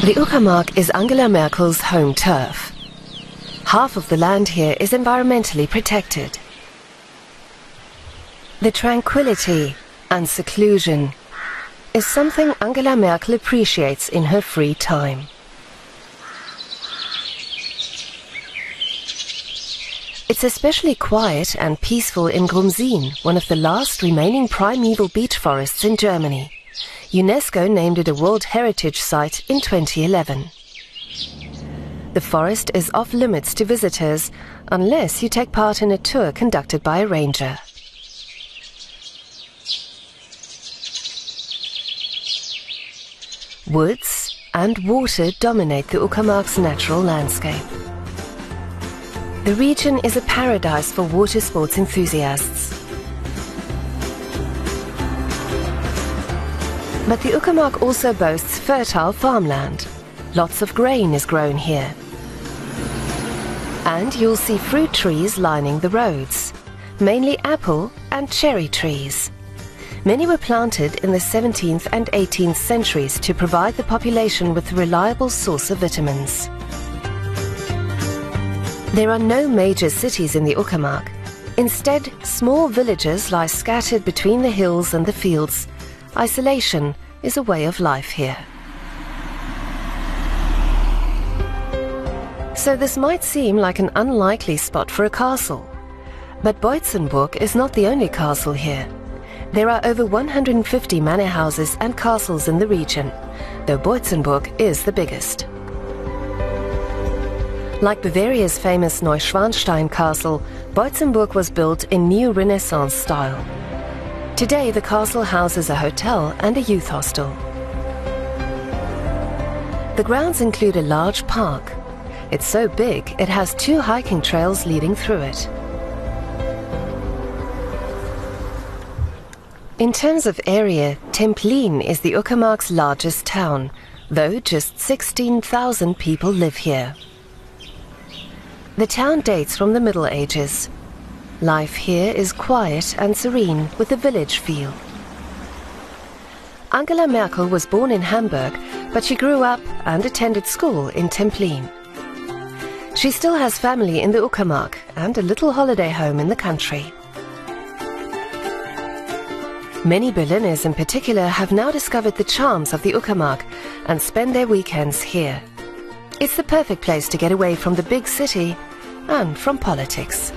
The Uckermark is Angela Merkel's home turf. Half of the land here is environmentally protected. The tranquility and seclusion is something Angela Merkel appreciates in her free time. It's especially quiet and peaceful in Grumsin, one of the last remaining primeval beech forests in Germany. UNESCO named it a World Heritage Site in 2011. The forest is off limits to visitors unless you take part in a tour conducted by a ranger. Woods and water dominate the Uckermark's natural landscape. The region is a paradise for water sports enthusiasts. But the Uckermark also boasts fertile farmland. Lots of grain is grown here. And you'll see fruit trees lining the roads, mainly apple and cherry trees. Many were planted in the 17th and 18th centuries to provide the population with a reliable source of vitamins. There are no major cities in the Uckermark. Instead, small villages lie scattered between the hills and the fields. Isolation is a way of life here. So this might seem like an unlikely spot for a castle. But Boitzenburg is not the only castle here. There are over 150 manor houses and castles in the region, though Boitzenburg is the biggest. Like Bavaria's famous Neuschwanstein castle, Boitzenburg was built in Neo Renaissance style. Today the castle houses a hotel and a youth hostel. The grounds include a large park. It's so big it has two hiking trails leading through it. In terms of area, Templin is the Uckermark's largest town, though just 16,000 people live here. The town dates from the Middle Ages. Life here is quiet and serene with a village feel. Angela Merkel was born in Hamburg, but she grew up and attended school in Templin. She still has family in the Uckermark and a little holiday home in the country. Many Berliners in particular have now discovered the charms of the Uckermark and spend their weekends here. It's the perfect place to get away from the big city and from politics.